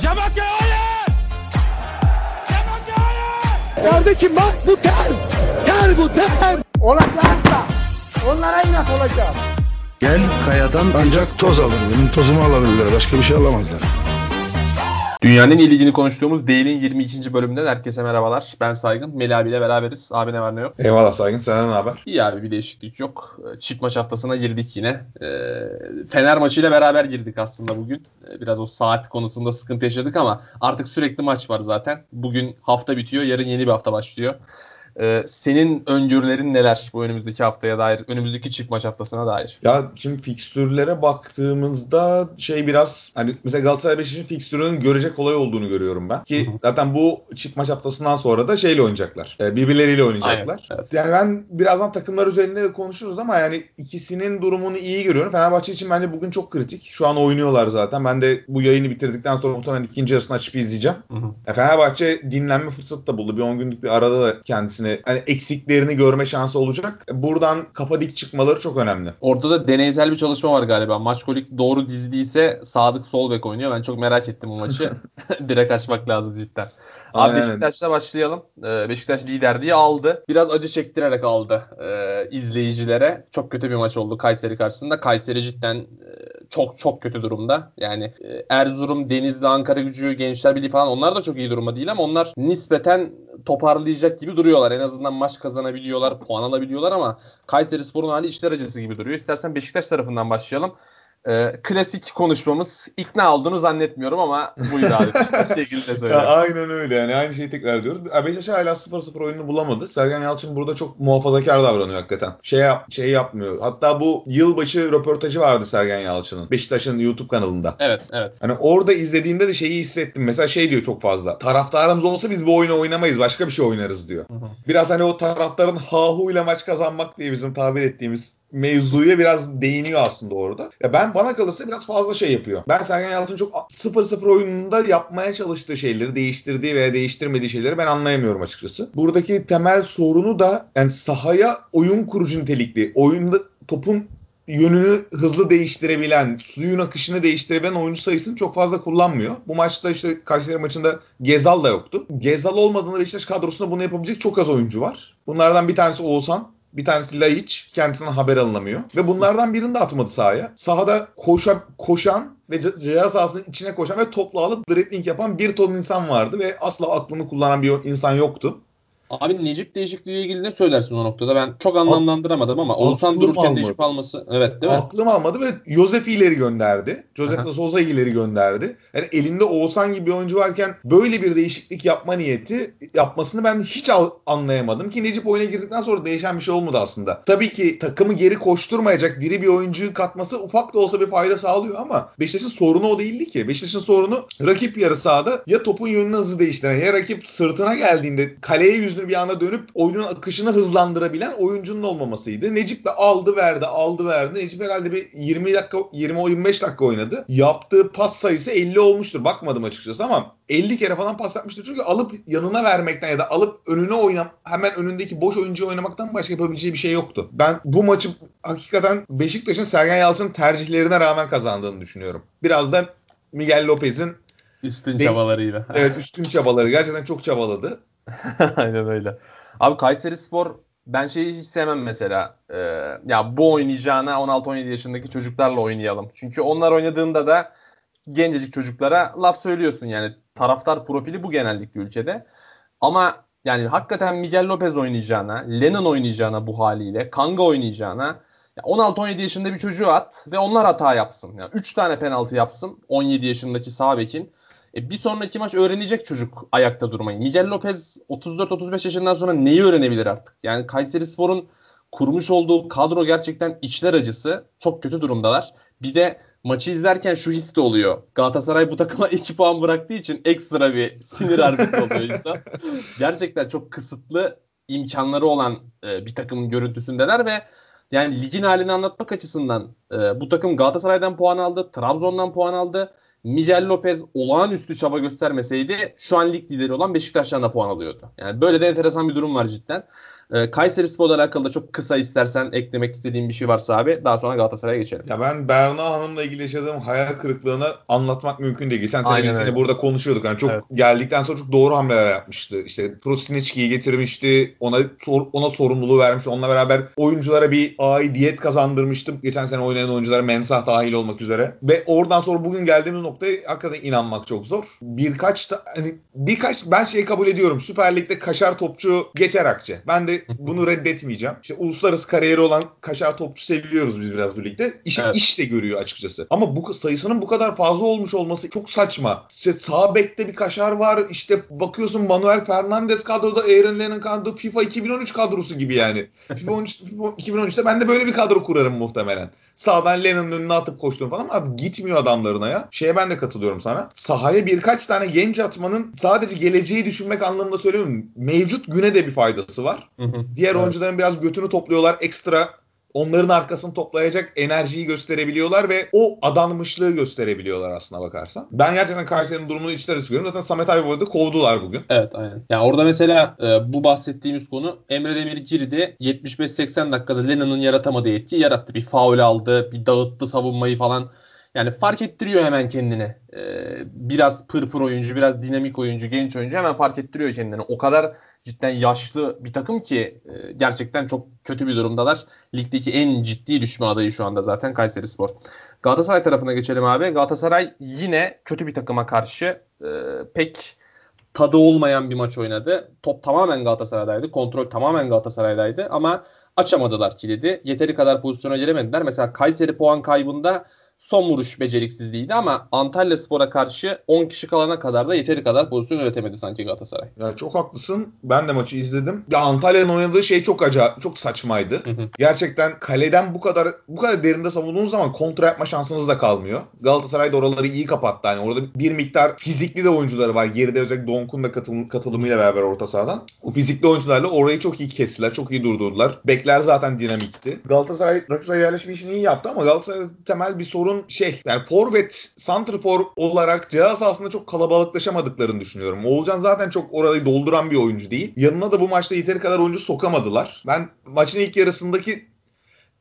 Cemakya hayır! Cemakya hayır! Kardeşim bak bu ter. Ter bu ter. Olacaksa onlara inat olacağım. Gel kayadan ancak toz alır. Benim tozumu alabilirler. Başka bir şey alamazlar. Dünyanın ligini konuştuğumuz Değil'in 22. bölümünden herkese merhabalar. Ben Saygın. Melih abiyle beraberiz. Abi ne var ne yok. Eyvallah Saygın. Senden ne haber? İyi abi bir değişiklik yok. Çift maç haftasına girdik yine. Ee, Fener maçıyla beraber girdik aslında bugün. Ee, Biraz o saat konusunda sıkıntı yaşadık ama artık sürekli maç var zaten. Bugün hafta bitiyor. Yarın yeni bir hafta başlıyor. Ee, senin öngörülerin neler bu önümüzdeki haftaya dair, önümüzdeki çift maç haftasına dair? Ya şimdi fikstürlere baktığımızda şey biraz hani mesela Galatasaray Beşiktaş'ın fikstürünün görecek kolay olduğunu görüyorum ben. Ki zaten bu çift maç haftasından sonra da şeyle oynayacaklar. e, Birbirleriyle oynayacaklar. Aynen, evet. Yani ben birazdan takımlar üzerinde de konuşuruz ama yani ikisinin durumunu iyi görüyorum. Fenerbahçe için bence bugün çok kritik. Şu an oynuyorlar zaten. Ben de bu yayını bitirdikten sonra muhtemelen ikinci yarısını açıp izleyeceğim. Hı hı. Ya Fenerbahçe dinlenme fırsatı da buldu. Bir 10 günlük bir arada da kendisine hani eksiklerini görme şansı olacak. Buradan kafa dik çıkmaları çok önemli. Orada da deneysel bir çalışma var galiba. Maç kolik doğru dizdiyse Sadık sol bek oynuyor. Ben çok merak ettim bu maçı. Direkt açmak lazım cidden. Abi Aynen. Beşiktaş'la başlayalım. Ee, Beşiktaş liderliği aldı. Biraz acı çektirerek aldı e, izleyicilere. Çok kötü bir maç oldu Kayseri karşısında. Kayseri cidden e, çok çok kötü durumda. Yani e, Erzurum, Denizli, Ankara gücü, Gençler Birliği falan onlar da çok iyi durumda değil ama onlar nispeten toparlayacak gibi duruyorlar. En azından maç kazanabiliyorlar, puan alabiliyorlar ama Kayseri Spor'un hali işler acısı gibi duruyor. İstersen Beşiktaş tarafından başlayalım. Ee, klasik konuşmamız. ikna olduğunu zannetmiyorum ama buyur abi. Şekilde Ya söyle. aynen öyle yani aynı şeyi tekrar diyoruz. Ya Beşiktaş hala 0-0 oyununu bulamadı. Sergen Yalçın burada çok muhafazakar davranıyor hakikaten. Şey, yap, şey yapmıyor. Hatta bu yılbaşı röportajı vardı Sergen Yalçın'ın. Beşiktaş'ın YouTube kanalında. Evet, evet. Hani orada izlediğimde de şeyi hissettim. Mesela şey diyor çok fazla. Taraftarımız olsa biz bu oyunu oynamayız. Başka bir şey oynarız diyor. Biraz hani o taraftarın hahuyla maç kazanmak diye bizim tabir ettiğimiz mevzuya biraz değiniyor aslında orada. Ya ben bana kalırsa biraz fazla şey yapıyor. Ben Sergen Yalçın çok 0-0 oyununda yapmaya çalıştığı şeyleri, değiştirdiği veya değiştirmediği şeyleri ben anlayamıyorum açıkçası. Buradaki temel sorunu da yani sahaya oyun kurucu nitelikli, oyunda topun yönünü hızlı değiştirebilen, suyun akışını değiştirebilen oyuncu sayısını çok fazla kullanmıyor. Bu maçta işte Kayseri maçında Gezal da yoktu. Gezal olmadığında Beşiktaş kadrosunda bunu yapabilecek çok az oyuncu var. Bunlardan bir tanesi Oğuzhan. Bir tanesi Laiç. Kendisinden haber alınamıyor. Ve bunlardan birini de atmadı sahaya. Sahada koşa, koşan ve ce- ceza sahasının içine koşan ve topla alıp dribbling yapan bir ton insan vardı. Ve asla aklını kullanan bir insan yoktu. Abi Necip değişikliğiyle ilgili ne söylersin o noktada? Ben çok anlamlandıramadım ama Oğuzhan dururken almadı. Necip alması. Evet değil mi? Aklım almadı ve Josef'i ileri gönderdi. Josef de Souza'yı ileri gönderdi. Yani elinde Oğuzhan gibi bir oyuncu varken böyle bir değişiklik yapma niyeti yapmasını ben hiç anlayamadım ki Necip oyuna girdikten sonra değişen bir şey olmadı aslında. Tabii ki takımı geri koşturmayacak diri bir oyuncuyu katması ufak da olsa bir fayda sağlıyor ama Beşiktaş'ın sorunu o değildi ki. Beşiktaş'ın sorunu rakip yarı sahada ya topun yönünü hızlı değiştiren ya rakip sırtına geldiğinde kaleye yüzünü bir anda dönüp oyunun akışını hızlandırabilen oyuncunun olmamasıydı. Necip de aldı verdi aldı verdi. Necip herhalde bir 20 dakika 20-25 dakika oynadı. Yaptığı pas sayısı 50 olmuştur. Bakmadım açıkçası ama 50 kere falan pas yapmıştır. Çünkü alıp yanına vermekten ya da alıp önüne oynam hemen önündeki boş oyuncuyu oynamaktan başka yapabileceği bir şey yoktu. Ben bu maçı hakikaten Beşiktaş'ın Sergen Yalçın'ın tercihlerine rağmen kazandığını düşünüyorum. Biraz da Miguel Lopez'in Üstün Değil- çabalarıyla. evet üstün çabaları gerçekten çok çabaladı. Aynen öyle. Abi Kayseri Spor ben şeyi hiç sevmem mesela. Ee, ya bu oynayacağına 16-17 yaşındaki çocuklarla oynayalım. Çünkü onlar oynadığında da gencecik çocuklara laf söylüyorsun yani. Taraftar profili bu genellikle ülkede. Ama yani hakikaten Miguel Lopez oynayacağına, Lennon oynayacağına bu haliyle, Kanga oynayacağına ya 16-17 yaşında bir çocuğu at ve onlar hata yapsın. Yani 3 tane penaltı yapsın 17 yaşındaki sağ bekin. E bir sonraki maç öğrenecek çocuk ayakta durmayı. Miguel Lopez 34-35 yaşından sonra neyi öğrenebilir artık? Yani Kayseri Spor'un kurmuş olduğu kadro gerçekten içler acısı. Çok kötü durumdalar. Bir de maçı izlerken şu his de oluyor. Galatasaray bu takıma 2 puan bıraktığı için ekstra bir sinir harbisi oluyor insan. Gerçekten çok kısıtlı imkanları olan e, bir takımın görüntüsündeler ve yani ligin halini anlatmak açısından e, bu takım Galatasaray'dan puan aldı, Trabzon'dan puan aldı. Miguel Lopez olağanüstü çaba göstermeseydi şu an lig lideri olan Beşiktaş'tan da puan alıyordu. Yani böyle de enteresan bir durum var cidden. E, Kayseri Spor'la alakalı da çok kısa istersen eklemek istediğin bir şey varsa abi daha sonra Galatasaray'a geçelim. Ya ben Berna Hanım'la ilgili yaşadığım hayal kırıklığını anlatmak mümkün değil. Geçen sene öyle. burada konuşuyorduk. Yani çok Evet. geldikten sonra çok doğru hamleler yapmıştı. İşte Prosinecki'yi getirmişti. Ona sor- ona sorumluluğu vermişti. Onunla beraber oyunculara bir aidiyet kazandırmıştı. Geçen sene oynayan oyunculara mensah dahil olmak üzere. Ve oradan sonra bugün geldiğimiz noktaya hakikaten inanmak çok zor. Birkaç da hani birkaç ben şey kabul ediyorum. Süper Lig'de kaşar topçu geçer akçe. Ben de bunu reddetmeyeceğim. İşte uluslararası kariyeri olan kaşar topçu seviyoruz biz biraz birlikte. İşi Evet. iş de görüyor açıkçası. Ama bu sayısının bu kadar fazla olmuş olması çok saçma. İşte sağ bekte bir kaşar var. İşte bakıyorsun Manuel Fernandes kadroda, Aaron Lennon kadroda FIFA 2013 kadrosu gibi yani. FIFA 13, FIFA 2013'te ben de böyle bir kadro kurarım muhtemelen. Sağdan Lennon'ın önüne atıp koşturum falan ama gitmiyor adamlarına ya. Şeye ben de katılıyorum sana. Sahaya birkaç tane genç atmanın sadece geleceği düşünmek anlamında söylemiyorum. Mevcut güne de bir faydası var. Hı hı. Diğer Evet. oyuncuların biraz götünü topluyorlar. Ekstra onların arkasını toplayacak enerjiyi gösterebiliyorlar ve o adanmışlığı gösterebiliyorlar aslına bakarsan. Ben gerçekten Kayseri'nin durumunu içler acısı görüyorum. Zaten Samet Aybaba'yı da kovdular bugün. Evet aynen. Yani orada mesela e, bu bahsettiğimiz konu Emre Demir girdi. 75-80 dakikada Lennon'ın yaratamadığı etkiyi yarattı. Bir faul aldı, bir dağıttı savunmayı falan. Yani fark ettiriyor hemen kendini. E, biraz pırpır oyuncu, biraz dinamik oyuncu, genç oyuncu hemen fark ettiriyor kendini. O kadar cidden yaşlı bir takım ki e, gerçekten çok kötü bir durumdalar. Ligdeki en ciddi düşme adayı şu anda zaten Kayseri Spor. Galatasaray tarafına geçelim abi. Galatasaray yine kötü bir takıma karşı e, pek tadı olmayan bir maç oynadı. Top tamamen Galatasaray'daydı. Kontrol tamamen Galatasaray'daydı ama açamadılar kilidi. Yeteri kadar pozisyona giremediler. Mesela Kayseri puan kaybında son vuruş beceriksizliğiydi ama Antalya Spor'a karşı 10 kişi kalana kadar da yeteri kadar pozisyon üretemedi sanki Galatasaray. Ya çok haklısın. Ben de maçı izledim. Ya Antalya'nın oynadığı şey çok acayip, çok saçmaydı. Hı hı. Gerçekten kaleden bu kadar bu kadar derinde savunduğunuz zaman kontra yapma şansınız da kalmıyor. Galatasaray da oraları iyi kapattı. Yani orada bir miktar fizikli de oyuncuları var. Geride özellikle Donk'un da katılım, katılımıyla beraber orta sahadan. O fizikli oyuncularla orayı çok iyi kestiler. Çok iyi durdurdular. Bekler zaten dinamikti. Galatasaray rakibe yerleşme işini iyi yaptı ama Galatasaray'da temel bir sorun şey yani forvet, santrfor olarak ceza sahasında çok kalabalıklaşamadıklarını düşünüyorum. Oğulcan zaten çok orayı dolduran bir oyuncu değil. Yanına da bu maçta yeteri kadar oyuncu sokamadılar. Ben maçın ilk yarısındaki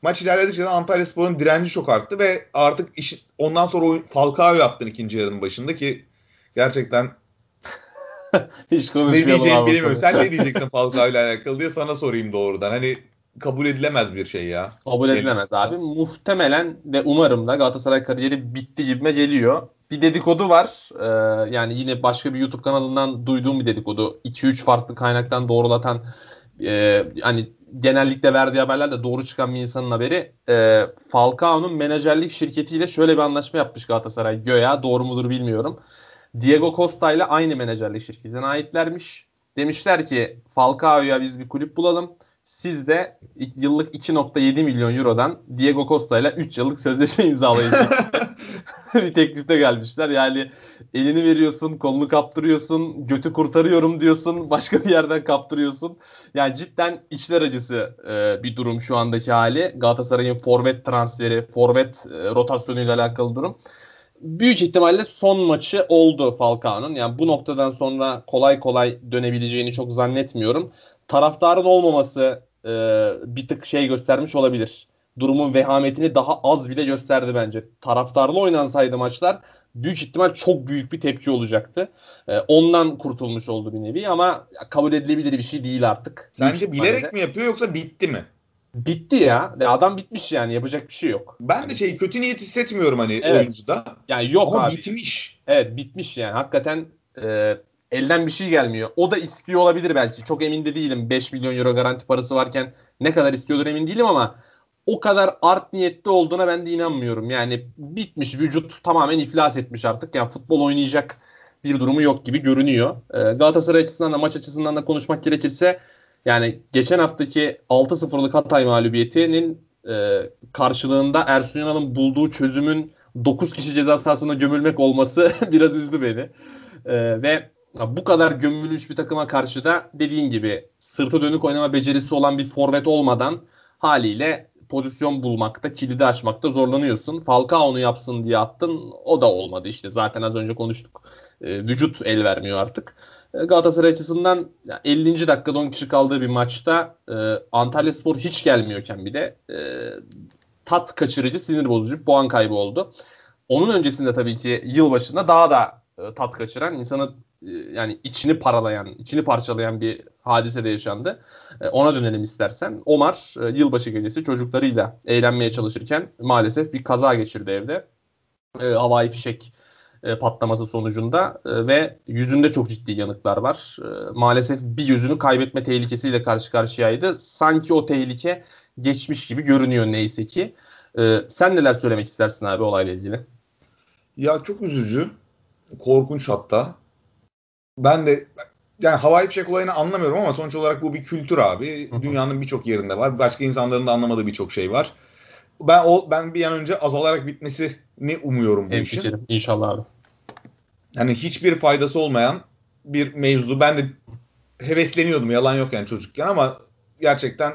maç ilerledikçe Antalya Spor'un direnci çok arttı ve artık iş, ondan sonra oyun Falcao yaptın ikinci yarının başında ki gerçekten Hiç ne diyeceğimi bilemiyorum. Sen ne diyeceksin Falcao ile alakalı diye sana sorayım doğrudan. Hani kabul edilemez bir şey ya. Kabul edilemez abi. Muhtemelen ve umarım da Galatasaray kariyeri bitti gibime geliyor. Bir dedikodu var. Ee, yani yine başka bir YouTube kanalından duyduğum bir dedikodu. 2-3 farklı kaynaktan doğrulatan e, hani genellikle verdiği haberler de doğru çıkan bir insanın haberi. E, Falcao'nun menajerlik şirketiyle şöyle bir anlaşma yapmış Galatasaray. Göya doğru mudur bilmiyorum. Diego Costa ile aynı menajerlik şirketine aitlermiş. Demişler ki Falcao'ya biz bir kulüp bulalım. Siz de yıllık 2.7 milyon eurodan Diego Costa ile 3 yıllık sözleşme imzalayın. bir teklifte gelmişler. Yani elini veriyorsun, kolunu kaptırıyorsun, götü kurtarıyorum diyorsun, başka bir yerden kaptırıyorsun. Yani cidden içler acısı e, bir durum şu andaki hali. Galatasaray'ın forvet transferi, forvet e, rotasyonuyla alakalı durum. Büyük ihtimalle son maçı oldu Falcao'nun. Yani bu noktadan sonra kolay kolay dönebileceğini çok zannetmiyorum. Taraftarın olmaması e, bir tık şey göstermiş olabilir. Durumun vehametini daha az bile gösterdi bence. Taraftarlı oynansaydı maçlar büyük ihtimal çok büyük bir tepki olacaktı. E, ondan kurtulmuş oldu bir nevi ama kabul edilebilir bir şey değil artık. Sence bilerek mi yapıyor yoksa bitti mi? Bitti ya. Ya Adam bitmiş yani yapacak bir şey yok. Ben de şey kötü niyet hissetmiyorum hani Evet. oyuncuda. Yani yok Ama abi. bitmiş. Evet bitmiş yani. Hakikaten e, elden bir şey gelmiyor. O da istiyor olabilir belki. Çok emin de değilim. 5 milyon euro garanti parası varken ne kadar istiyordur emin değilim ama o kadar art niyetli olduğuna ben de inanmıyorum. Yani bitmiş. Vücut tamamen iflas etmiş artık. Yani futbol oynayacak bir durumu yok gibi görünüyor. E, Galatasaray açısından da maç açısından da konuşmak gerekirse yani geçen haftaki 6-0'lık Hatay mağlubiyetinin e, karşılığında Ersun Yanal'ın bulduğu çözümün 9 kişi ceza sahasına gömülmek olması biraz üzdü beni. E, ve bu kadar gömülmüş bir takıma karşı da dediğin gibi sırtı dönük oynama becerisi olan bir forvet olmadan haliyle pozisyon bulmakta, kilidi açmakta zorlanıyorsun. Falcao onu yapsın diye attın. O da olmadı işte. Zaten az önce konuştuk. e, vücut el vermiyor artık. E, Galatasaray açısından 50. dakikada 10 kişi kaldığı bir maçta e, Antalya Spor hiç gelmiyorken bir de e, tat kaçırıcı, sinir bozucu puan kaybı oldu. Onun öncesinde tabii ki yılbaşında daha da tat kaçıran, insanı e, yani içini paralayan, içini parçalayan bir hadise de yaşandı. E, ona dönelim istersen. Omar e, yılbaşı gecesi çocuklarıyla eğlenmeye çalışırken maalesef bir kaza geçirdi evde. E, havai fişek e, patlaması sonucunda e, ve yüzünde çok ciddi yanıklar var. E, maalesef bir yüzünü kaybetme tehlikesiyle karşı karşıyaydı. Sanki o tehlike geçmiş gibi görünüyor neyse ki. E, sen neler söylemek istersin abi olayla ilgili? Ya çok üzücü. Korkunç hatta. Ben de yani havai fişek olayını anlamıyorum ama sonuç olarak bu bir kültür abi. Dünyanın birçok yerinde var. Başka insanların da anlamadığı birçok şey var. Ben o ben bir an önce azalarak bitmesini umuyorum bu En işin. fikrim. İnşallah abi. Yani hiçbir faydası olmayan bir mevzu. Ben de hevesleniyordum yalan yok yani çocukken ama gerçekten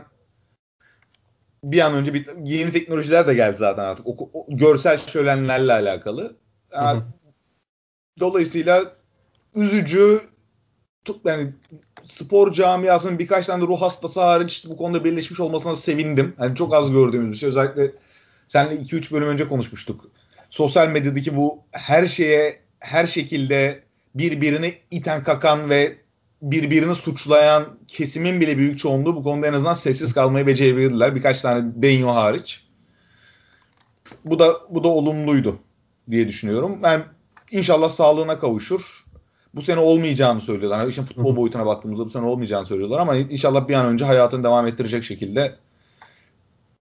bir an önce bir yeni teknolojiler de geldi zaten artık. O, o görsel şölenlerle alakalı. Yani Hı hı. Dolayısıyla üzücü yani spor camiasının birkaç tane ruh hastası hariç bu konuda birleşmiş olmasına sevindim. Yani çok az gördüğümüz bir şey. Özellikle seninle 2-3 bölüm önce konuşmuştuk. Sosyal medyadaki bu her şeye her şekilde birbirini iten kakan ve birbirini suçlayan kesimin bile büyük çoğunluğu bu konuda en azından sessiz kalmayı becerebildiler. Birkaç tane denyo hariç. Bu da bu da olumluydu diye düşünüyorum. Ben inşallah sağlığına kavuşur. Bu sene olmayacağını söylüyorlar. Yani işin futbol boyutuna baktığımızda bu sene olmayacağını söylüyorlar ama inşallah bir an önce hayatını devam ettirecek şekilde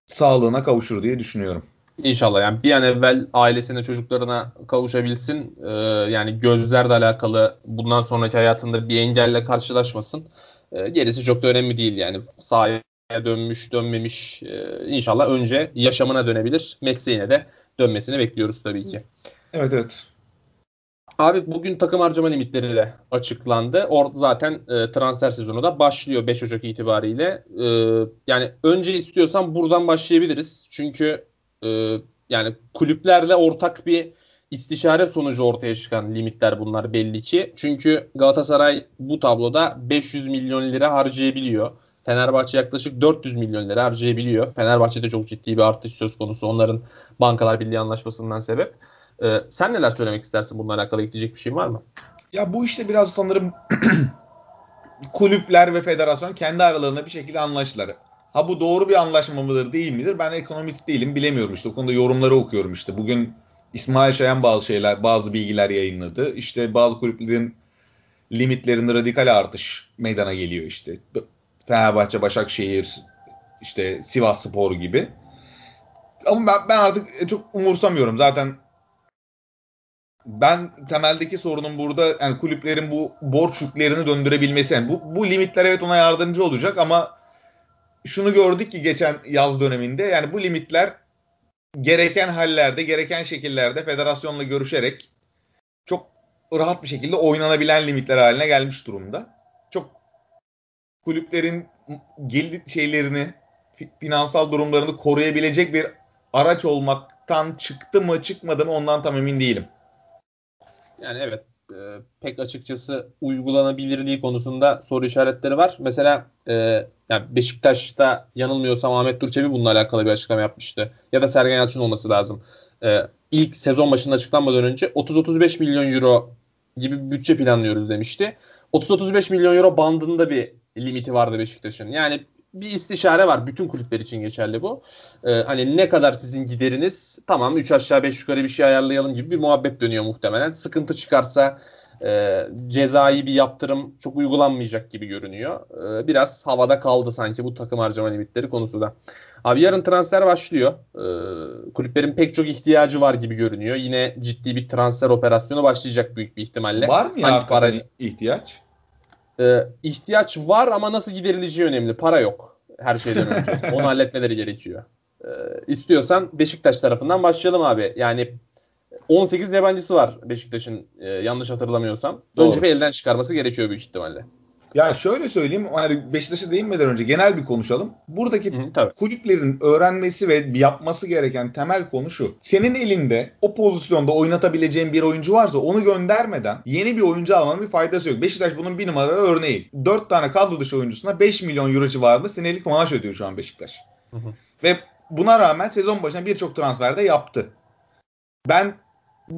sağlığına kavuşur diye düşünüyorum. İnşallah yani bir an evvel ailesine çocuklarına kavuşabilsin. Ee, yani gözlerle alakalı bundan sonraki hayatında bir engelle karşılaşmasın. Ee, gerisi çok da önemli değil yani sahaya dönmüş dönmemiş Ee, inşallah önce yaşamına dönebilir. Mesleğine de dönmesini bekliyoruz tabii ki. Evet evet. Abi bugün takım harcama limitleri de açıklandı. Orada zaten e, transfer sezonu da başlıyor 5 Ocak itibariyle. E, yani önce istiyorsan buradan başlayabiliriz. Çünkü e, yani kulüplerle ortak bir istişare sonucu ortaya çıkan limitler bunlar belli ki. Çünkü Galatasaray bu tabloda 500 milyon lira harcayabiliyor. Fenerbahçe yaklaşık 400 milyon lira harcayabiliyor. Fenerbahçe'de çok ciddi bir artış söz konusu onların Bankalar Birliği anlaşmasından sebep. Ee, sen neler söylemek istersin bununla alakalı ekleyecek bir şeyin var mı? Ya bu işte biraz sanırım kulüpler ve federasyon kendi aralarında bir şekilde anlaştılar. Ha bu doğru bir anlaşma mıdır değil midir? Ben ekonomist değilim bilemiyorum işte. O konuda yorumları okuyorum işte. Bugün İsmail Şayan bazı şeyler, bazı bilgiler yayınladı. İşte bazı kulüplerin limitlerinde radikal artış meydana geliyor işte. Fenerbahçe, Başakşehir, işte Sivas Spor gibi. Ama ben, ben artık çok umursamıyorum. Zaten ben temeldeki sorunun burada yani kulüplerin bu borç yüklerini döndürebilmesi. Yani bu, bu limitler evet ona yardımcı olacak ama şunu gördük ki geçen yaz döneminde yani bu limitler gereken hallerde, gereken şekillerde federasyonla görüşerek çok rahat bir şekilde oynanabilen limitler haline gelmiş durumda. Çok kulüplerin gelir şeylerini, finansal durumlarını koruyabilecek bir araç olmaktan çıktı mı çıkmadı mı ondan tam emin değilim. Yani evet e, pek açıkçası uygulanabilirliği konusunda soru işaretleri var. Mesela e, yani Beşiktaş'ta yanılmıyorsam Ahmet Durçevi bununla alakalı bir açıklama yapmıştı. Ya da Sergen Yalçın olması lazım. E, ilk sezon başında açıklanmadan önce 30-35 milyon euro gibi bir bütçe planlıyoruz demişti. 30-35 milyon euro bandında bir limiti vardı Beşiktaş'ın. Yani bir istişare var. Bütün kulüpler için geçerli bu. Ee, hani ne kadar sizin gideriniz tamam 3 aşağı 5 yukarı bir şey ayarlayalım gibi bir muhabbet dönüyor muhtemelen. Sıkıntı çıkarsa e, cezai bir yaptırım çok uygulanmayacak gibi görünüyor. E, biraz havada kaldı sanki bu takım harcama limitleri konusu da. Abi yarın transfer başlıyor. E, kulüplerin pek çok ihtiyacı var gibi görünüyor. Yine ciddi bir transfer operasyonu başlayacak büyük bir ihtimalle. Var mı ya Hangi parayla- ihtiyaç? E, ihtiyaç var ama nasıl giderileceği önemli. Para yok her şeyden önce. Onu halletmeleri gerekiyor. E, istiyorsan Beşiktaş tarafından başlayalım abi. Yani 18 yabancısı var Beşiktaş'ın e, yanlış hatırlamıyorsam. Doğru. Önce bir elden çıkarması gerekiyor büyük ihtimalle. Ya şöyle söyleyeyim, hani Beşiktaş'a değinmeden önce genel bir konuşalım. Buradaki Hı, tabii. kulüplerin öğrenmesi ve yapması gereken temel konu şu. Senin elinde o pozisyonda oynatabileceğin bir oyuncu varsa onu göndermeden yeni bir oyuncu almanın bir faydası yok. Beşiktaş bunun bir numara örneği. 4 tane kadro dışı oyuncusuna 5 milyon euro civarında senelik maaş ödüyor şu an Beşiktaş. Hı hı. Ve buna rağmen sezon başına birçok transfer de yaptı. Ben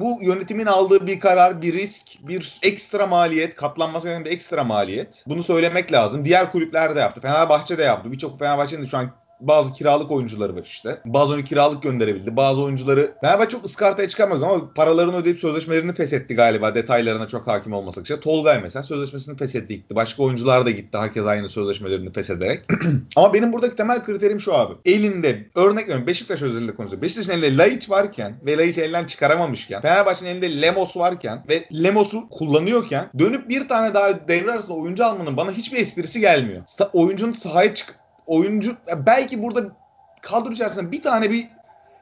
bu yönetimin aldığı bir karar, bir risk, bir ekstra maliyet, katlanması gereken bir ekstra maliyet. Bunu söylemek lazım. Diğer kulüpler de yaptı. Fenerbahçe de yaptı. Birçok Fenerbahçe'nin de şu an bazı kiralık oyuncuları var işte. Bazı oyuncu kiralık gönderebildi. Bazı oyuncuları Fenerbahçe çok ıskartaya çıkamadı ama paralarını ödeyip sözleşmelerini feshetti galiba. Detaylarına çok hakim olmasak. İşte Tolgay mesela sözleşmesini feshetti gitti. Başka oyuncular da gitti. Herkes aynı sözleşmelerini feshederek. ama benim buradaki temel kriterim şu abi. Elinde örnek veriyorum Beşiktaş özelinde konuşuyor. Beşiktaş'ın elinde Laiç varken ve Laiç'i elden çıkaramamışken Fenerbahçe'nin elinde Lemos varken ve Lemos'u kullanıyorken dönüp bir tane daha devre arasında oyuncu almanın bana hiçbir esprisi gelmiyor. Sa- oyuncunun sahaya çık oyuncu belki burada kadro içerisinde bir tane bir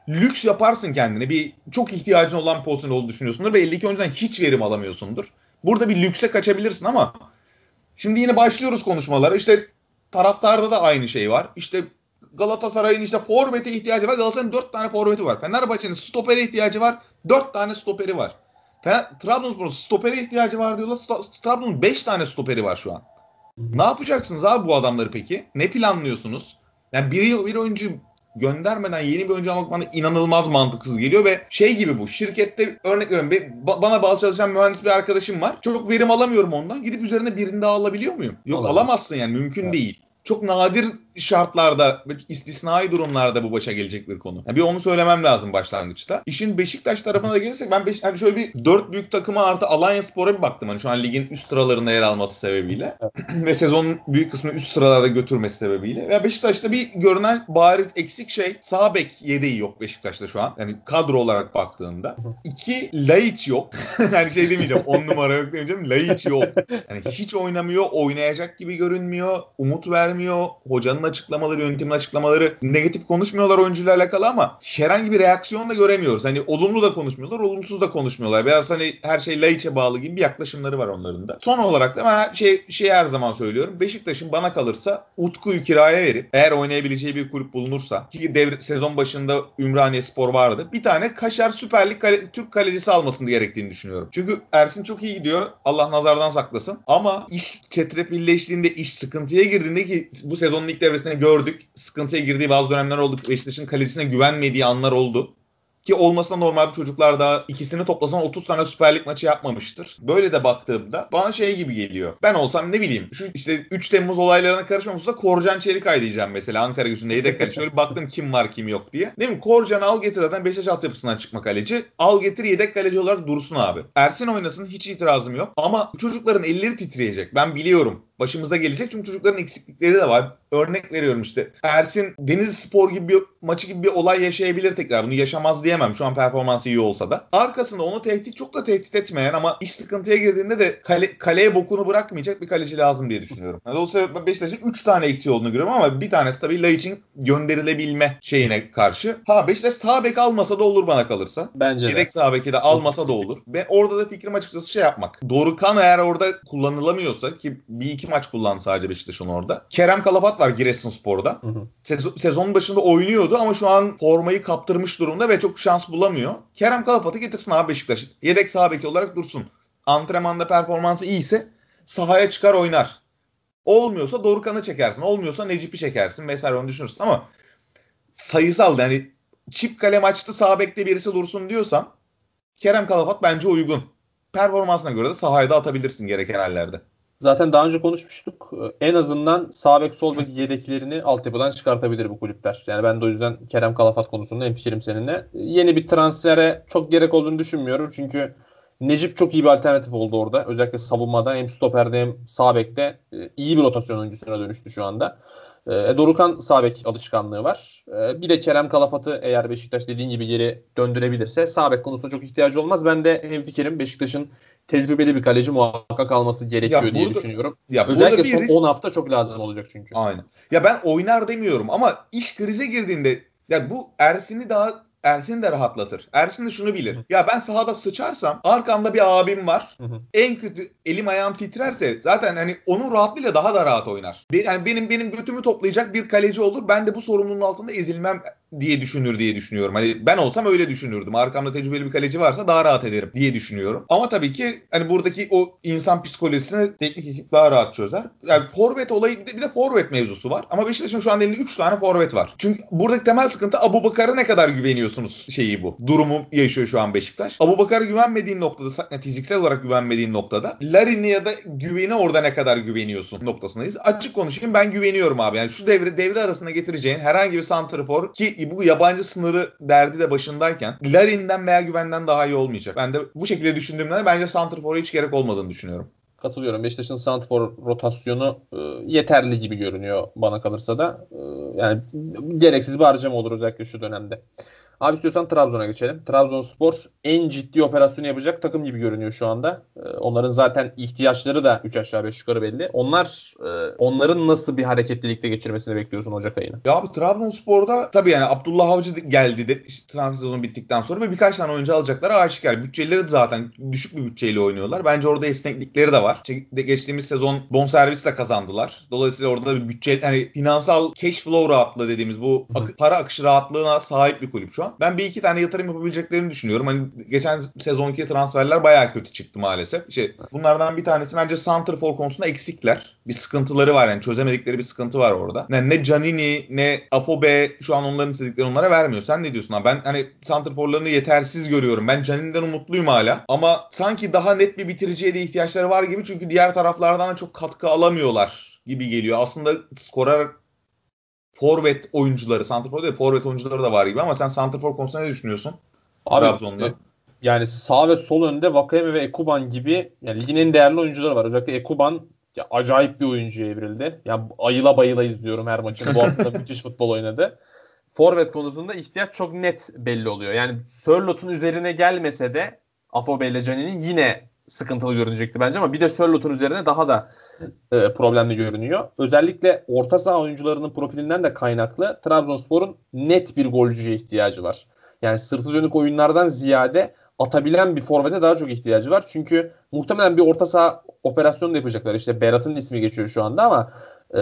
lüks yaparsın kendine. Bir çok ihtiyacın olan pozisyon olduğunu düşünüyorsundur ve 52 oyuncudan hiç verim alamıyorsundur. Burada bir lüksle kaçabilirsin ama şimdi yine başlıyoruz konuşmalara. İşte taraftarda da aynı şey var. İşte Galatasaray'ın işte forvete ihtiyacı var. Galatasaray'ın 4 tane forveti var. Fenerbahçe'nin stopere ihtiyacı var. 4 tane stoperi var. Trabzonspor'un stopere ihtiyacı var diyorlar. Trabzon'un 5 tane stoperi var şu an. Ne yapacaksınız abi bu adamları peki? Ne planlıyorsunuz? Yani bir, bir oyuncu göndermeden yeni bir oyuncu almak bana inanılmaz mantıksız geliyor ve şey gibi bu. Şirkette örnek veriyorum bana bağlı çalışan mühendis bir arkadaşım var. Çok verim alamıyorum ondan. Gidip üzerine birini daha alabiliyor muyum? Yok Alamam. alamazsın yani mümkün Evet. değil. Çok nadir şartlarda, istisnai durumlarda bu başa gelecek bir konu. Yani bir onu söylemem lazım başlangıçta. İşin Beşiktaş tarafına da gelirsek ben Beş, hani şöyle bir dört büyük takıma artı Alanya Spor'a bir baktım. Hani şu an ligin üst sıralarında yer alması sebebiyle. ve sezonun büyük kısmını üst sıralarda götürmesi sebebiyle. Ve Beşiktaş'ta bir görünen bariz eksik şey sağ bek yedeği yok Beşiktaş'ta şu an. Yani kadro olarak baktığında. İki Laiç yok. yani şey demeyeceğim 10 numara yok demeyeceğim. Laiç yok. Yani hiç oynamıyor, oynayacak gibi görünmüyor, umut vermiyor. Hocanın açıklamaları, yönetimin açıklamaları negatif konuşmuyorlar oyuncuyla alakalı ama herhangi bir reaksiyon da göremiyoruz. Hani olumlu da konuşmuyorlar, olumsuz da konuşmuyorlar. Biraz hani her şey Laiç'e bağlı gibi bir yaklaşımları var onların da. Son olarak da ben şey, şey her zaman söylüyorum. Beşiktaş'ın bana kalırsa Utku'yu kiraya verip eğer oynayabileceği bir kulüp bulunursa ki devre, sezon başında Ümraniye Spor vardı. Bir tane Kaşar Süper Lig kale- Türk kalecisi almasını gerektiğini düşünüyorum. Çünkü Ersin çok iyi gidiyor. Allah nazardan saklasın. Ama iş çetrefilleştiğinde, iş sıkıntıya girdiğinde ki bu sezonun ilk devresinde gördük. Sıkıntıya girdiği bazı dönemler oldu. Beşiktaş'ın kalecisine güvenmediği anlar oldu. Ki olmasa normal bir çocuklar daha ikisini toplasan 30 tane Süper Lig maçı yapmamıştır. Böyle de baktığımda bana şey gibi geliyor. Ben olsam ne bileyim şu işte 3 Temmuz olaylarına karışmamışsa Korcan Çelikay diyeceğim mesela Ankara gücünde yedek kaleci. Şöyle baktım kim var kim yok diye. Değil mi? Korcan al getir zaten Beşiktaş altyapısından çıkma kaleci. Al getir yedek kaleci olarak dursun abi. Ersin oynasın hiç itirazım yok. Ama çocukların elleri titreyecek. Ben biliyorum başımıza gelecek çünkü çocukların eksiklikleri de var. Örnek veriyorum işte. Ersin Deniz Spor gibi bir maçı gibi bir olay yaşayabilir tekrar. Bunu yaşamaz diyemem şu an performansı iyi olsa da. Arkasında onu tehdit çok da tehdit etmeyen ama iş sıkıntıya girdiğinde de kale, kaleye bokunu bırakmayacak bir kaleci lazım diye düşünüyorum. Yani dolayısıyla Beşiktaş'ın 3 tane eksiği olduğunu görüyorum ama bir tanesi tabii Laiç'in gönderilebilme şeyine karşı. Ha Beşiktaş sağ bek almasa da olur bana kalırsa. Bence de. Yedek sağ beki de almasa da olur. Ve orada da fikrim açıkçası şey yapmak. Dorukan eğer orada kullanılamıyorsa ki bir iki maç kullandı sadece Beşiktaş'ın orada. Kerem Kalafat var Giresunspor'da. Hı hı. Sezon, sezonun başında oynuyordu ama şu an formayı kaptırmış durumda ve çok şans bulamıyor. Kerem Kalafat'ı getirsin abi Beşiktaş. Yedek sağ beki olarak dursun. Antrenmanda performansı iyiyse sahaya çıkar oynar. Olmuyorsa Dorukan'ı çekersin. Olmuyorsa Necip'i çekersin vesaire onu düşünürsün ama sayısal yani çift kale maçta sağ bekte birisi dursun diyorsan Kerem Kalafat bence uygun. Performansına göre de sahaya da atabilirsin gereken hallerde. Zaten daha önce konuşmuştuk. Ee, En azından sağ bek sol bek yedeklerini altyapıdan çıkartabilir bu kulüpler. Yani ben de o yüzden Kerem Kalafat konusunda hemfikirim seninle. Yeni bir transfere çok gerek olduğunu düşünmüyorum. Çünkü Necip çok iyi bir alternatif oldu orada. Özellikle savunmada hem stoperde hem sağ bekte e, iyi bir rotasyon oyuncusuna dönüştü şu anda. E, Dorukan sağ bek alışkanlığı var. E, Bir de Kerem Kalafat'ı eğer Beşiktaş dediğin gibi geri döndürebilirse sağ bek konusunda çok ihtiyacı olmaz. Ben de hemfikirim Beşiktaş'ın tecrübeli bir kaleci muhakkak alması gerekiyor Ya diye burada- düşünüyorum. Ya Özellikle son risk- 10 hafta çok lazım olacak çünkü. Aynen. Ya ben oynar demiyorum ama iş krize girdiğinde ya bu Ersin'i daha Ersin de rahatlatır. Ersin de şunu bilir. Ya ben sahada sıçarsam arkamda bir abim var. En kötü elim ayağım titrerse zaten hani onun rahatlığıyla daha da rahat oynar. Yani benim benim götümü toplayacak bir kaleci olur. Ben de bu sorumluluğun altında ezilmem diye düşünür diye düşünüyorum. Hani ben olsam öyle düşünürdüm. Arkamda tecrübeli bir kaleci varsa daha rahat ederim diye düşünüyorum. Ama tabii ki hani buradaki o insan psikolojisini teknik ekip daha rahat çözer. Yani forvet olayı bir de, bir de forvet mevzusu var. Ama Beşiktaş'ın şu an elinde 3 tane forvet var. Çünkü buradaki temel sıkıntı Abu Bakar'a ne kadar güveniyorsunuz şeyi bu. Durumu yaşıyor şu an Beşiktaş. Abu Bakar'a güvenmediğin noktada yani fiziksel olarak güvenmediğin noktada Larin'e ya da güveni orada ne kadar güveniyorsun noktasındayız. Açık konuşayım ben güveniyorum abi. Yani şu devre devre arasında getireceğin herhangi bir santrafor ki bu yabancı sınırı derdi de başındayken Larin'den veya güvenden daha iyi olmayacak. Ben de bu şekilde düşündüğümden de bence santrafora hiç gerek olmadığını düşünüyorum. Katılıyorum. Beşiktaş'ın santrfor rotasyonu e, yeterli gibi görünüyor bana kalırsa da. E, yani gereksiz bir harcama olur özellikle şu dönemde. Abi istiyorsan Trabzon'a geçelim. Trabzonspor en ciddi operasyonu yapacak takım gibi görünüyor şu anda. E, onların zaten ihtiyaçları da 3 aşağı 5 yukarı belli. Onlar e, onların nasıl bir hareketlilikte geçirmesini bekliyorsun Ocak ayını? Ya abi Trabzonspor'da tabii yani Abdullah Avcı geldi de işte transfer sezonu bittikten sonra ve birkaç tane oyuncu alacakları aşikar. Bütçeleri de zaten düşük bir bütçeyle oynuyorlar. Bence orada esneklikleri de var. Geçtiğimiz sezon bonservisle kazandılar. Dolayısıyla orada bir bütçe hani finansal cash flow rahatlığı dediğimiz bu ak- para akışı rahatlığına sahip bir kulüp şu an. Ben bir iki tane yatırım yapabileceklerini düşünüyorum. Hani geçen sezonki transferler bayağı kötü çıktı maalesef. İşte bunlardan bir tanesi bence Santrfor konusunda eksikler. Bir sıkıntıları var yani çözemedikleri bir sıkıntı var orada. Yani ne Canini ne Afobe şu an onların istediklerini onlara vermiyor. Sen ne diyorsun abi? Ben hani Santrforlarını yetersiz görüyorum. Ben Canini'den umutluyum hala. Ama sanki daha net bir bitiriciye de ihtiyaçları var gibi. Çünkü diğer taraflardan da çok katkı alamıyorlar gibi geliyor. Aslında skorer forvet oyuncuları, santrfor değil forvet oyuncuları da var gibi ama sen santrfor konusunda ne düşünüyorsun? Abi, Trabzon'da. e, yani sağ ve sol önde Vakayeme ve Ekuban gibi yani ligin en değerli oyuncuları var. Özellikle Ekuban ya, acayip bir oyuncuya evrildi. Yani ayıla bayıla izliyorum her maçını. Bu hafta müthiş futbol oynadı. Forvet konusunda ihtiyaç çok net belli oluyor. Yani Sörlot'un üzerine gelmese de Afobe ile Canini'nin yine sıkıntılı görünecekti bence ama bir de Sörlot'un üzerine daha da e, problemli görünüyor. Özellikle orta saha oyuncularının profilinden de kaynaklı Trabzonspor'un net bir golcüye ihtiyacı var. Yani sırtı dönük oyunlardan ziyade atabilen bir forvete daha çok ihtiyacı var. Çünkü muhtemelen bir orta saha operasyonu da yapacaklar. İşte Berat'ın ismi geçiyor şu anda ama e,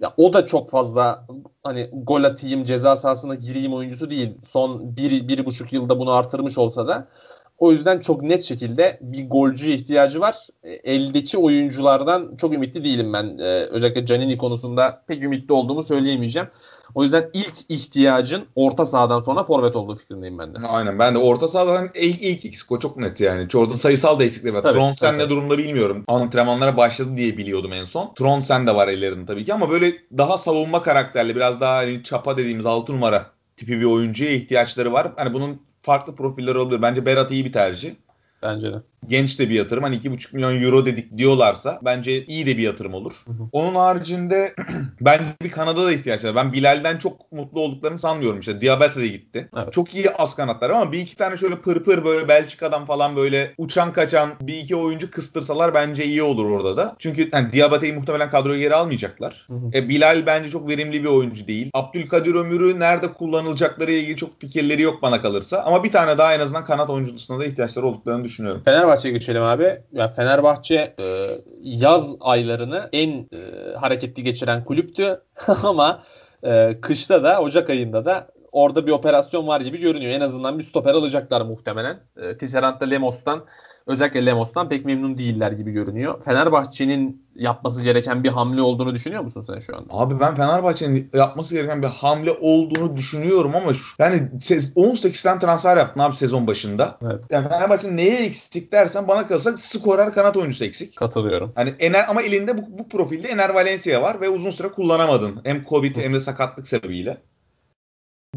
ya o da çok fazla hani gol atayım ceza sahasına gireyim oyuncusu değil. Son bir, bir buçuk yılda bunu artırmış olsa da o yüzden çok net şekilde bir golcüye ihtiyacı var. E, Eldeki oyunculardan çok ümitli değilim ben. Ee, özellikle Canini konusunda pek ümitli olduğumu söyleyemeyeceğim. O yüzden ilk ihtiyacın orta sahadan sonra forvet olduğu fikrindeyim ben de. Aynen ben de orta sahadan ilk, ilk ikisi çok net yani. Orada sayısal da eksikleri var. Tabii. ne durumda bilmiyorum. Antrenmanlara başladı diye biliyordum en son. Trondsen de var ellerinde tabii ki ama böyle daha savunma karakterli biraz daha hani çapa dediğimiz 6 numara tipi bir oyuncuya ihtiyaçları var. Hani bunun farklı profilleri olabilir. Bence Berat iyi bir tercih. Bence de. Genç de bir yatırım. Hani 2,5 milyon euro dedik diyorlarsa bence iyi de bir yatırım olur. Hı hı. Onun haricinde bence bir Kanada da ihtiyaç var. Ben Bilal'den çok mutlu olduklarını sanmıyorum işte. Diabete de gitti. Evet. Çok iyi az kanatlar ama bir iki tane şöyle pır pır böyle Belçika'dan falan böyle uçan kaçan bir iki oyuncu kıstırsalar bence iyi olur orada da. Çünkü yani Diabate'yi muhtemelen kadroya geri almayacaklar. Hı hı. E, Bilal bence çok verimli bir oyuncu değil. Abdülkadir Ömür'ü nerede kullanılacakları ilgili çok fikirleri yok bana kalırsa. Ama bir tane daha en azından kanat oyuncusuna da ihtiyaçları olduklarını düşünüyorum. Fenerbahçe'ye geçelim abi. Ya Fenerbahçe e, yaz aylarını en e, hareketli geçiren kulüptü ama e, kışta da Ocak ayında da orada bir operasyon var gibi görünüyor. En azından bir stoper alacaklar muhtemelen. E, Tisserand da Lemos'tan özellikle Lemos'tan pek memnun değiller gibi görünüyor. Fenerbahçe'nin yapması gereken bir hamle olduğunu düşünüyor musun sen şu anda? Abi ben Fenerbahçe'nin yapması gereken bir hamle olduğunu düşünüyorum ama şu, yani sez- 18 tane transfer yaptın abi sezon başında. Evet. Yani Fenerbahçe'nin neye eksik dersen bana kalırsa skorer kanat oyuncusu eksik. Katılıyorum. Hani Ener ama elinde bu, bu profilde Ener Valencia var ve uzun süre kullanamadın. Hem Covid hem de sakatlık sebebiyle.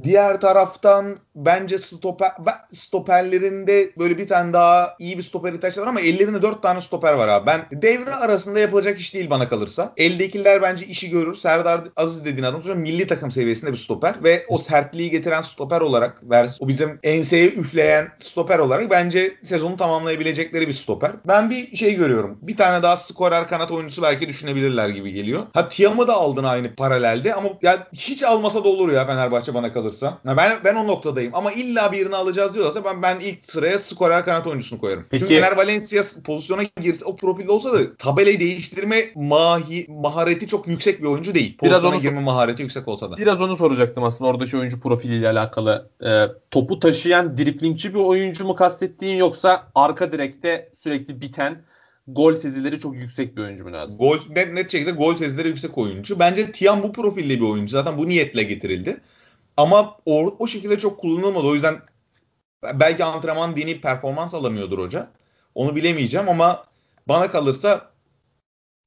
Diğer taraftan bence stoper, stoperlerinde böyle bir tane daha iyi bir stoper ihtiyaçları var ama ellerinde 4 tane stoper var abi. Ben devre arasında yapılacak iş değil bana kalırsa. Eldekiler bence işi görür. Serdar Aziz dediğin adam sonra milli takım seviyesinde bir stoper ve o sertliği getiren stoper olarak o bizim enseye üfleyen stoper olarak bence sezonu tamamlayabilecekleri bir stoper. Ben bir şey görüyorum. Bir tane daha skorer kanat oyuncusu belki düşünebilirler gibi geliyor. Ha Tiam'ı da aldın aynı paralelde ama ya hiç almasa da olur ya Fenerbahçe bana kalırsa. Kalırsa. Ben ben o noktadayım ama illa birini alacağız diyorlarsa ben ben ilk sıraya skorer kanat oyuncusunu koyarım. Peki- Çünkü eğer Valencia pozisyona girse o profilde olsa da tabelayı değiştirme mahi mahareti çok yüksek bir oyuncu değil. Biraz Pozisyona onu- girme mahareti yüksek olsa da. Biraz onu soracaktım aslında oradaki oyuncu profiliyle alakalı. Ee, topu taşıyan driplingçi bir oyuncu mu kastettiğin yoksa arka direkte sürekli biten gol sezileri çok yüksek bir oyuncu mu lazım? Gol net, net şekilde gol tezleri yüksek oyuncu. Bence Tiam bu profilde bir oyuncu. Zaten bu niyetle getirildi. Ama o, o şekilde çok kullanılmadı. O yüzden belki antrenman deneyip performans alamıyordur hoca. Onu bilemeyeceğim ama bana kalırsa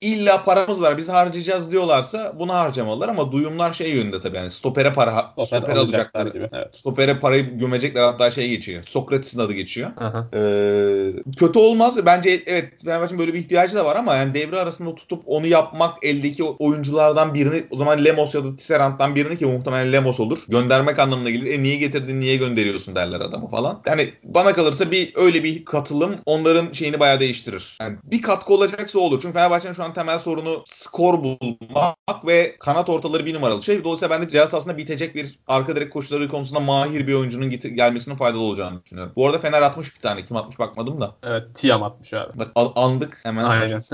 illa paramız var biz harcayacağız diyorlarsa bunu harcamalılar ama duyumlar şey yönünde tabii yani stopere para stoper, alacaklar. gibi. Evet. Stopere parayı gömecekler hatta şey geçiyor. Sokrates'in adı geçiyor. Aha. Ee, kötü olmaz. Bence evet Fenerbahçe'nin böyle bir ihtiyacı da var ama yani devre arasında tutup onu yapmak eldeki oyunculardan birini o zaman Lemos ya da Tisserant'tan birini ki muhtemelen Lemos olur. Göndermek anlamına gelir. E niye getirdin niye gönderiyorsun derler adamı falan. Yani bana kalırsa bir öyle bir katılım onların şeyini bayağı değiştirir. Yani bir katkı olacaksa olur. Çünkü Fenerbahçe'nin şu an temel sorunu skor bulmak ve kanat ortaları bir numaralı şey. Dolayısıyla ben de cihaz aslında bitecek bir arka direk koşuları konusunda mahir bir oyuncunun gelmesinin faydalı olacağını düşünüyorum. Bu arada Fener atmış bir tane. Kim atmış bakmadım da. Evet Tiam atmış abi. Bak andık hemen. Aynen.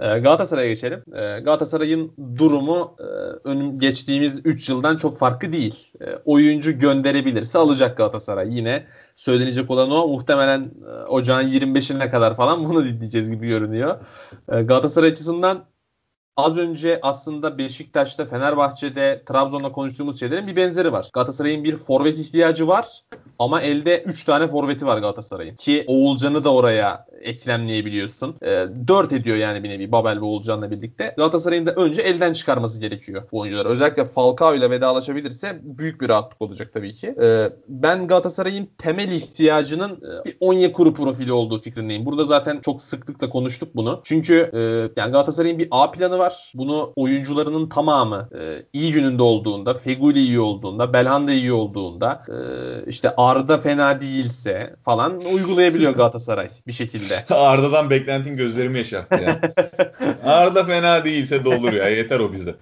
Ee, Galatasaray'a geçelim. Ee, Galatasaray'ın durumu e, önüm geçtiğimiz 3 yıldan çok farklı değil. Ee, Oyuncu gönderebilirse alacak Galatasaray. Yine söylenecek olan o. Muhtemelen e, ocağın 25'ine kadar falan bunu dinleyeceğiz gibi görünüyor. Ee, Galatasaray açısından az önce aslında Beşiktaş'ta, Fenerbahçe'de, Trabzon'da konuştuğumuz şeylerin bir benzeri var. Galatasaray'ın bir forvet ihtiyacı var ama elde 3 tane forveti var Galatasaray'ın. Ki Oğulcan'ı da oraya eklemleyebiliyorsun. E, 4 ediyor yani bir nevi Babel ve Oğulcan'la birlikte. Galatasaray'ın da önce elden çıkarması gerekiyor bu oyuncuları. Özellikle Falcao ile vedalaşabilirse büyük bir rahatlık olacak tabii ki. E, ben Galatasaray'ın temel ihtiyacının e, bir Onyekuru profili olduğu fikrindeyim. Burada zaten çok sıklıkla konuştuk bunu. Çünkü e, yani Galatasaray'ın bir A planı var. Bunu oyuncularının tamamı e, iyi gününde olduğunda, Feguli iyi olduğunda, Belhanda iyi olduğunda, e, işte Arda fena değilse falan uygulayabiliyor Galatasaray bir şekilde. Arda'dan beklentin gözlerimi yaşarttı ya. Arda fena değilse de olur ya. Yeter o bizde.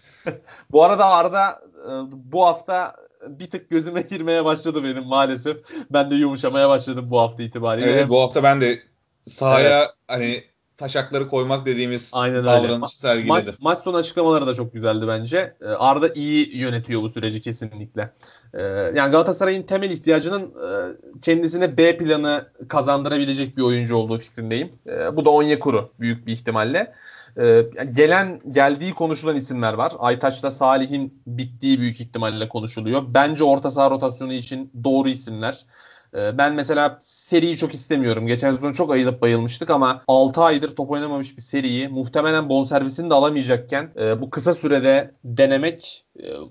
Bu arada Arda e, bu hafta bir tık gözüme girmeye başladı benim maalesef. Ben de yumuşamaya başladım bu hafta itibariyle. Evet bu hafta ben de sahaya hani taşakları koymak dediğimiz Aynen davranışı sergiledi. maç sonu açıklamaları da çok güzeldi bence. Ee, Arda iyi yönetiyor bu süreci kesinlikle. Ee, yani Galatasaray'ın temel ihtiyacının e, kendisine B planı kazandırabilecek bir oyuncu olduğu fikrindeyim. Ee, bu da Onyekuru büyük bir ihtimalle. Gelen geldiği konuşulan isimler var. Aytaç'la Salih'in bittiği büyük ihtimalle konuşuluyor. Bence orta saha rotasyonu için doğru isimler. Ee, Ben mesela seriyi çok istemiyorum. Geçen sezon çok ayılıp bayılmıştık ama 6 aydır top oynamamış bir seriyi muhtemelen bonservisini de alamayacakken e, bu kısa sürede denemek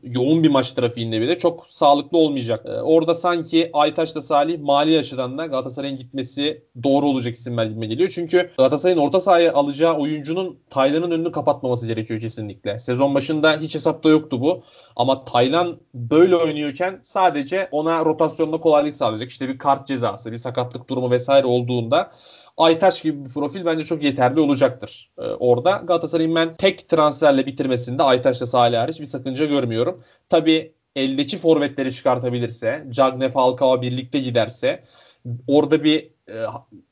yoğun bir maç trafiğinde bile çok sağlıklı olmayacak. E, Orada sanki Aytaç'la Salih mali açıdan da Galatasaray'ın gitmesi doğru olacak isimler gibi geliyor. Çünkü Galatasaray'ın orta sahaya alacağı oyuncunun Taylan'ın önünü kapatmaması gerekiyor kesinlikle. Sezon başında hiç hesapta yoktu bu. Ama Taylan böyle oynuyorken sadece ona rotasyonda kolaylık sağlayacak. İşte bir kart cezası, bir sakatlık durumu vesaire olduğunda Aytaç gibi bir profil bence çok yeterli olacaktır ee, orada. Galatasaray'ın ben tek transferle bitirmesinde Aytaç'la Salih hariç bir sakınca görmüyorum. Tabii eldeki forvetleri çıkartabilirse, Cagne Falcao birlikte giderse orada bir e,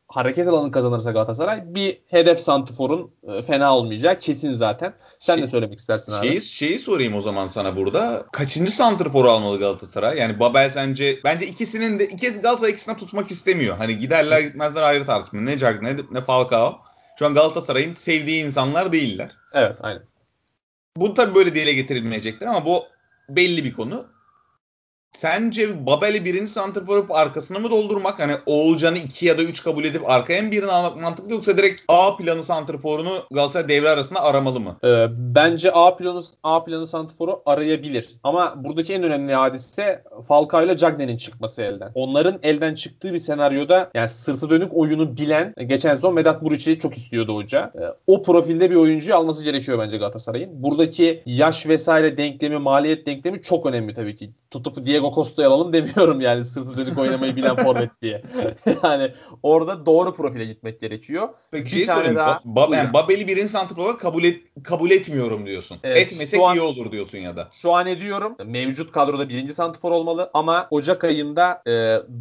hareket alanı kazanırsa Galatasaray bir hedef santiforun e, fena olmayacağı kesin zaten. Sen Şey- ne söylemek istersin abi? Şeyi, şeyi sorayım o zaman sana burada. Kaçıncı santrforu almalı Galatasaray? Yani Babel sence bence ikisinin de ikisi Galatasaray ikisini tutmak istemiyor. Hani giderler gitmezler ayrı tartışma. Ne Cagne ne, ne Falcao. Şu an Galatasaray'ın sevdiği insanlar değiller. Evet aynen. Bu tabii böyle dile getirilmeyecektir ama bu belli bir konu. Sence Babel'i birinci santrfor yapıp arkasını mı doldurmak? Hani Oğulcan'ı 2 ya da 3 kabul edip arkaya mı birini almak mantıklı yoksa direkt A planı santrforunu Galatasaray devre arasında aramalı mı? Ee, bence A planı A planı santiforu arayabilir. Ama buradaki en önemli hadise Falcao ile Cagne'nin çıkması elden. Onların elden çıktığı bir senaryoda yani sırtı dönük oyunu bilen geçen sezon Vedat Muriç'i çok istiyordu hoca. Ee, o profilde bir oyuncuyu alması gerekiyor bence Galatasaray'ın. Buradaki yaş vesaire denklemi, maliyet denklemi çok önemli tabii ki. Tutup Diego Diego Costa'yı alalım demiyorum yani sırtı dönük oynamayı bilen forvet diye. yani orada doğru profile gitmek gerekiyor. Peki Bir şey tane daha- Ba- Ba- Buyurun. yani Babel'i birinci santrfor olarak kabul, et, kabul etmiyorum diyorsun. Evet, Etmesek an- iyi olur diyorsun ya da. Şu an ediyorum. Mevcut kadroda birinci santifor olmalı ama Ocak ayında e,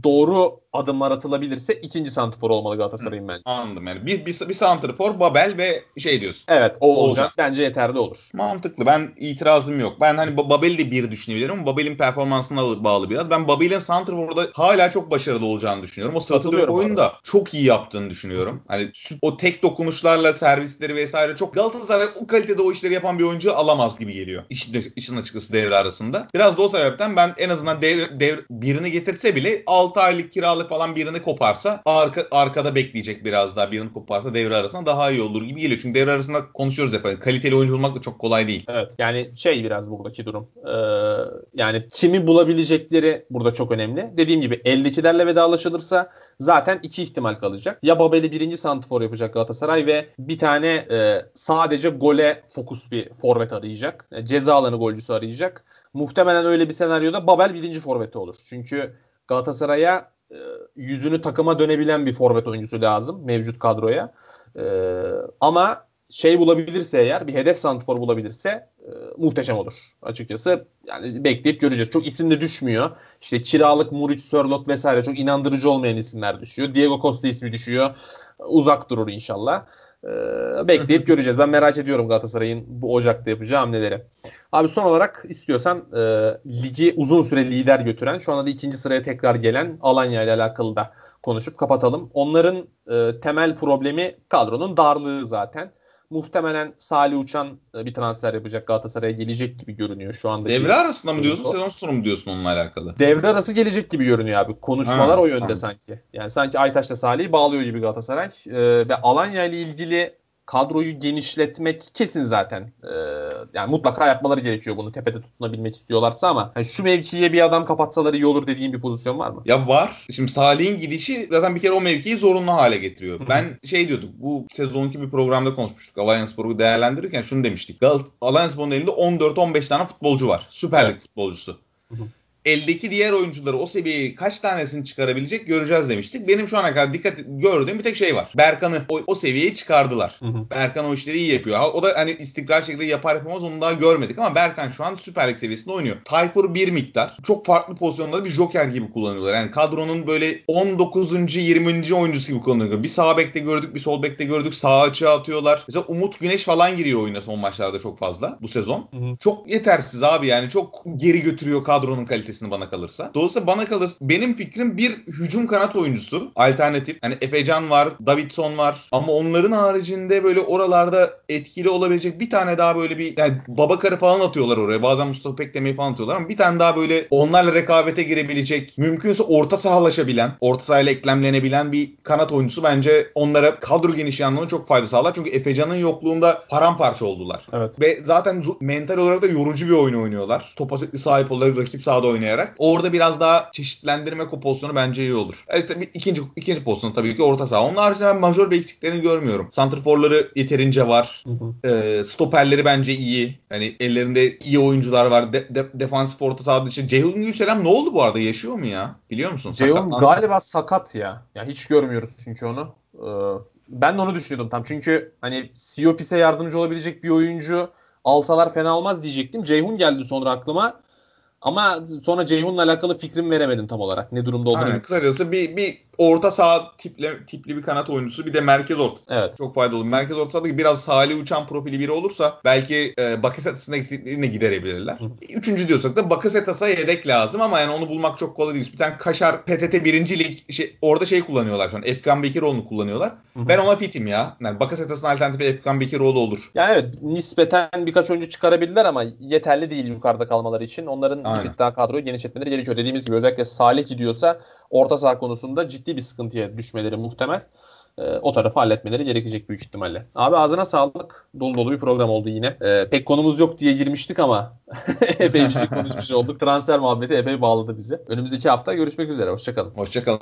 doğru adımlar atılabilirse ikinci santifor olmalı Galatasaray'ın bence. Anladım yani. Bir, bir, bir santrfor, Babel ve şey diyorsun. Evet o Olacak. olacak. Bence yeterli olur. Mantıklı. Ben itirazım yok. Ben hani Ba- Babel'i de bir düşünebilirim ama Babel'in performansına bağlı- bağlı biraz. Ben Babel'in Santrfor'da hala çok başarılı olacağını düşünüyorum. O bu oyunu da çok iyi yaptığını düşünüyorum. Hani o tek dokunuşlarla servisleri vesaire çok Galatasaray o kalitede o işleri yapan bir oyuncu alamaz gibi geliyor. İşin, işin açıkçası devre arasında. Biraz da o sebepten ben en azından devre, devre- birini getirse bile 6 aylık kiralık falan birini koparsa arka, arkada bekleyecek biraz daha birini koparsa devre arasında daha iyi olur gibi geliyor. Çünkü devre arasında konuşuyoruz hep. Hani Kaliteli oyuncu bulmak da çok kolay değil. Evet yani şey biraz buradaki durum. Ee, yani kimi bulabilecekleri burada çok önemli. Dediğim gibi 52'lerle vedalaşılırsa zaten iki ihtimal kalacak. Ya Babel'i birinci santifor yapacak Galatasaray ve bir tane e, sadece gole fokus bir forvet arayacak. E, ceza alanı golcüsü arayacak. Muhtemelen öyle bir senaryoda Babel birinci forveti olur. Çünkü Galatasaray'a e, yüzünü takıma dönebilen bir forvet oyuncusu lazım mevcut kadroya. E, ama şey bulabilirse eğer bir hedef santifor bulabilirse e, muhteşem olur açıkçası. Yani bekleyip göreceğiz. Çok isim de düşmüyor. İşte kiralık Muriç, Sörlot vesaire çok inandırıcı olmayan isimler düşüyor. Diego Costa ismi düşüyor. Uzak durur inşallah. E, bekleyip göreceğiz. Ben merak ediyorum Galatasaray'ın bu Ocak'ta yapacağı hamleleri. Abi son olarak istiyorsan e, ligi uzun süre lider götüren şu anda da ikinci sıraya tekrar gelen Alanya ile alakalı da konuşup kapatalım. Onların e, temel problemi kadronun darlığı zaten. Muhtemelen Salih Uçan e, bir transfer yapacak Galatasaray'a gelecek gibi görünüyor şu anda. Devre arasında mı diyorsun, sezon sonu mu diyorsun onunla alakalı? Devre arası gelecek gibi görünüyor abi. Konuşmalar Ha, o yönde tamam. sanki. Yani sanki Aytaş'la Salih'i bağlıyor gibi Galatasaray. Ee, ve Alanya ile ilgili kadroyu genişletmek kesin zaten. Ee, yani mutlaka yapmaları gerekiyor bunu tepede tutunabilmek istiyorlarsa ama yani şu mevkiye bir adam kapatsalar iyi olur dediğin bir pozisyon var mı? Ya var. Şimdi Salih'in gidişi zaten bir kere o mevkiyi zorunlu hale getiriyor. Ben şey diyorduk. Bu sezonki bir programda konuşmuştuk. Alliance Spor'u değerlendirirken şunu demiştik. Gal Alliance Spor'un elinde 14-15 tane futbolcu var. Süper Lig Evet. futbolcusu. Eldeki diğer oyuncuları o seviyeyi kaç tanesini çıkarabilecek göreceğiz demiştik. Benim şu ana kadar dikkat gördüğüm bir tek şey var. Berkan'ı o, o seviyeye çıkardılar. Hı hı. Berkan o işleri iyi yapıyor. O da hani istikrar şekilde yapar yapamaz onu daha görmedik ama Berkan şu an Süper Lig seviyesinde oynuyor. Tayfur bir miktar. Çok farklı pozisyonlarda bir joker gibi kullanıyorlar. Yani kadronun böyle 19. 20. oyuncusu gibi kullanıyorlar. Bir sağ bekte gördük, bir sol bekte gördük. Sağ açığa atıyorlar. Mesela Umut Güneş falan giriyor oyuna son maçlarda çok fazla bu sezon. Hı hı. Çok yetersiz abi yani çok geri götürüyor kadronun kalitesini bana kalırsa. Dolayısıyla bana kalırsa benim fikrim bir hücum kanat oyuncusu alternatif. Hani Efecan var, Davidson var ama onların haricinde böyle oralarda etkili olabilecek bir tane daha böyle bir yani Babakar'ı falan atıyorlar oraya. Bazen Mustafa Pekdemir'i falan atıyorlar ama bir tane daha böyle onlarla rekabete girebilecek, mümkünse orta sahalaşabilen, orta sahayla eklemlenebilen bir kanat oyuncusu bence onlara kadro genişliği anlamında çok fayda sağlar. Çünkü Efecan'ın yokluğunda paramparça oldular. Evet. Ve zaten mental olarak da yorucu bir oyun oynuyorlar. Topa sürekli sahip olarak rakip sahada oynayarak. Orada biraz daha çeşitlendirmek o pozisyonu bence iyi olur. Evet tabii ikinci, ikinci pozisyon tabii ki orta saha. Onun haricinde ben majör bir eksiklerini görmüyorum. Santrforları yeterince var. Hı hı. Ee, stoperleri bence iyi. Hani ellerinde iyi oyuncular var. De- de- defansif orta saha dışı. Ceyhun Gülselam ne oldu bu arada? Yaşıyor mu ya? Biliyor musun? Ceyhun galiba sakat ya. Ya hiç görmüyoruz çünkü onu. Ee, ben de onu düşünüyordum tam. Çünkü hani Siopis'e yardımcı olabilecek bir oyuncu alsalar fena olmaz diyecektim. Ceyhun geldi sonra aklıma. Ama sonra Ceyhun'la alakalı fikrim veremedim tam olarak. Ne durumda olduğunu. Aynen. Kısacası bir, bir orta saha tipli, tipli bir kanat oyuncusu bir de merkez orta Evet. çok faydalı. Merkez orta sahada biraz Salih Uçan profili biri olursa belki e, Bakasetas'ın eksikliğini de giderebilirler. Üçüncü diyorsak da Bakasetas'a yedek lazım ama yani onu bulmak çok kolay değil. Bir tane Kaşar PTT birinci lig şey, orada şey kullanıyorlar şu an. Efkan Bekiroğlu'nu kullanıyorlar. Hı hı. Ben ona fitim ya. Yani Bakasetas'ın alternatifi Efkan Bekiroğlu olur. Yani evet nispeten birkaç oyuncu çıkarabilirler ama yeterli değil yukarıda kalmaları için. Onların Aynen. bir daha kadroyu genişletmeleri gerekiyor. Dediğimiz gibi özellikle Salih gidiyorsa orta saha konusunda ciddi bir sıkıntıya düşmeleri muhtemel. Ee, o tarafı halletmeleri gerekecek büyük ihtimalle. Abi ağzına sağlık. Dolu dolu bir program oldu yine. Ee, pek konumuz yok diye girmiştik ama epey bir şey konuşmuş olduk. Transfer muhabbeti epey bağladı bizi. Önümüzdeki hafta görüşmek üzere. Hoşçakalın. Hoşçakalın.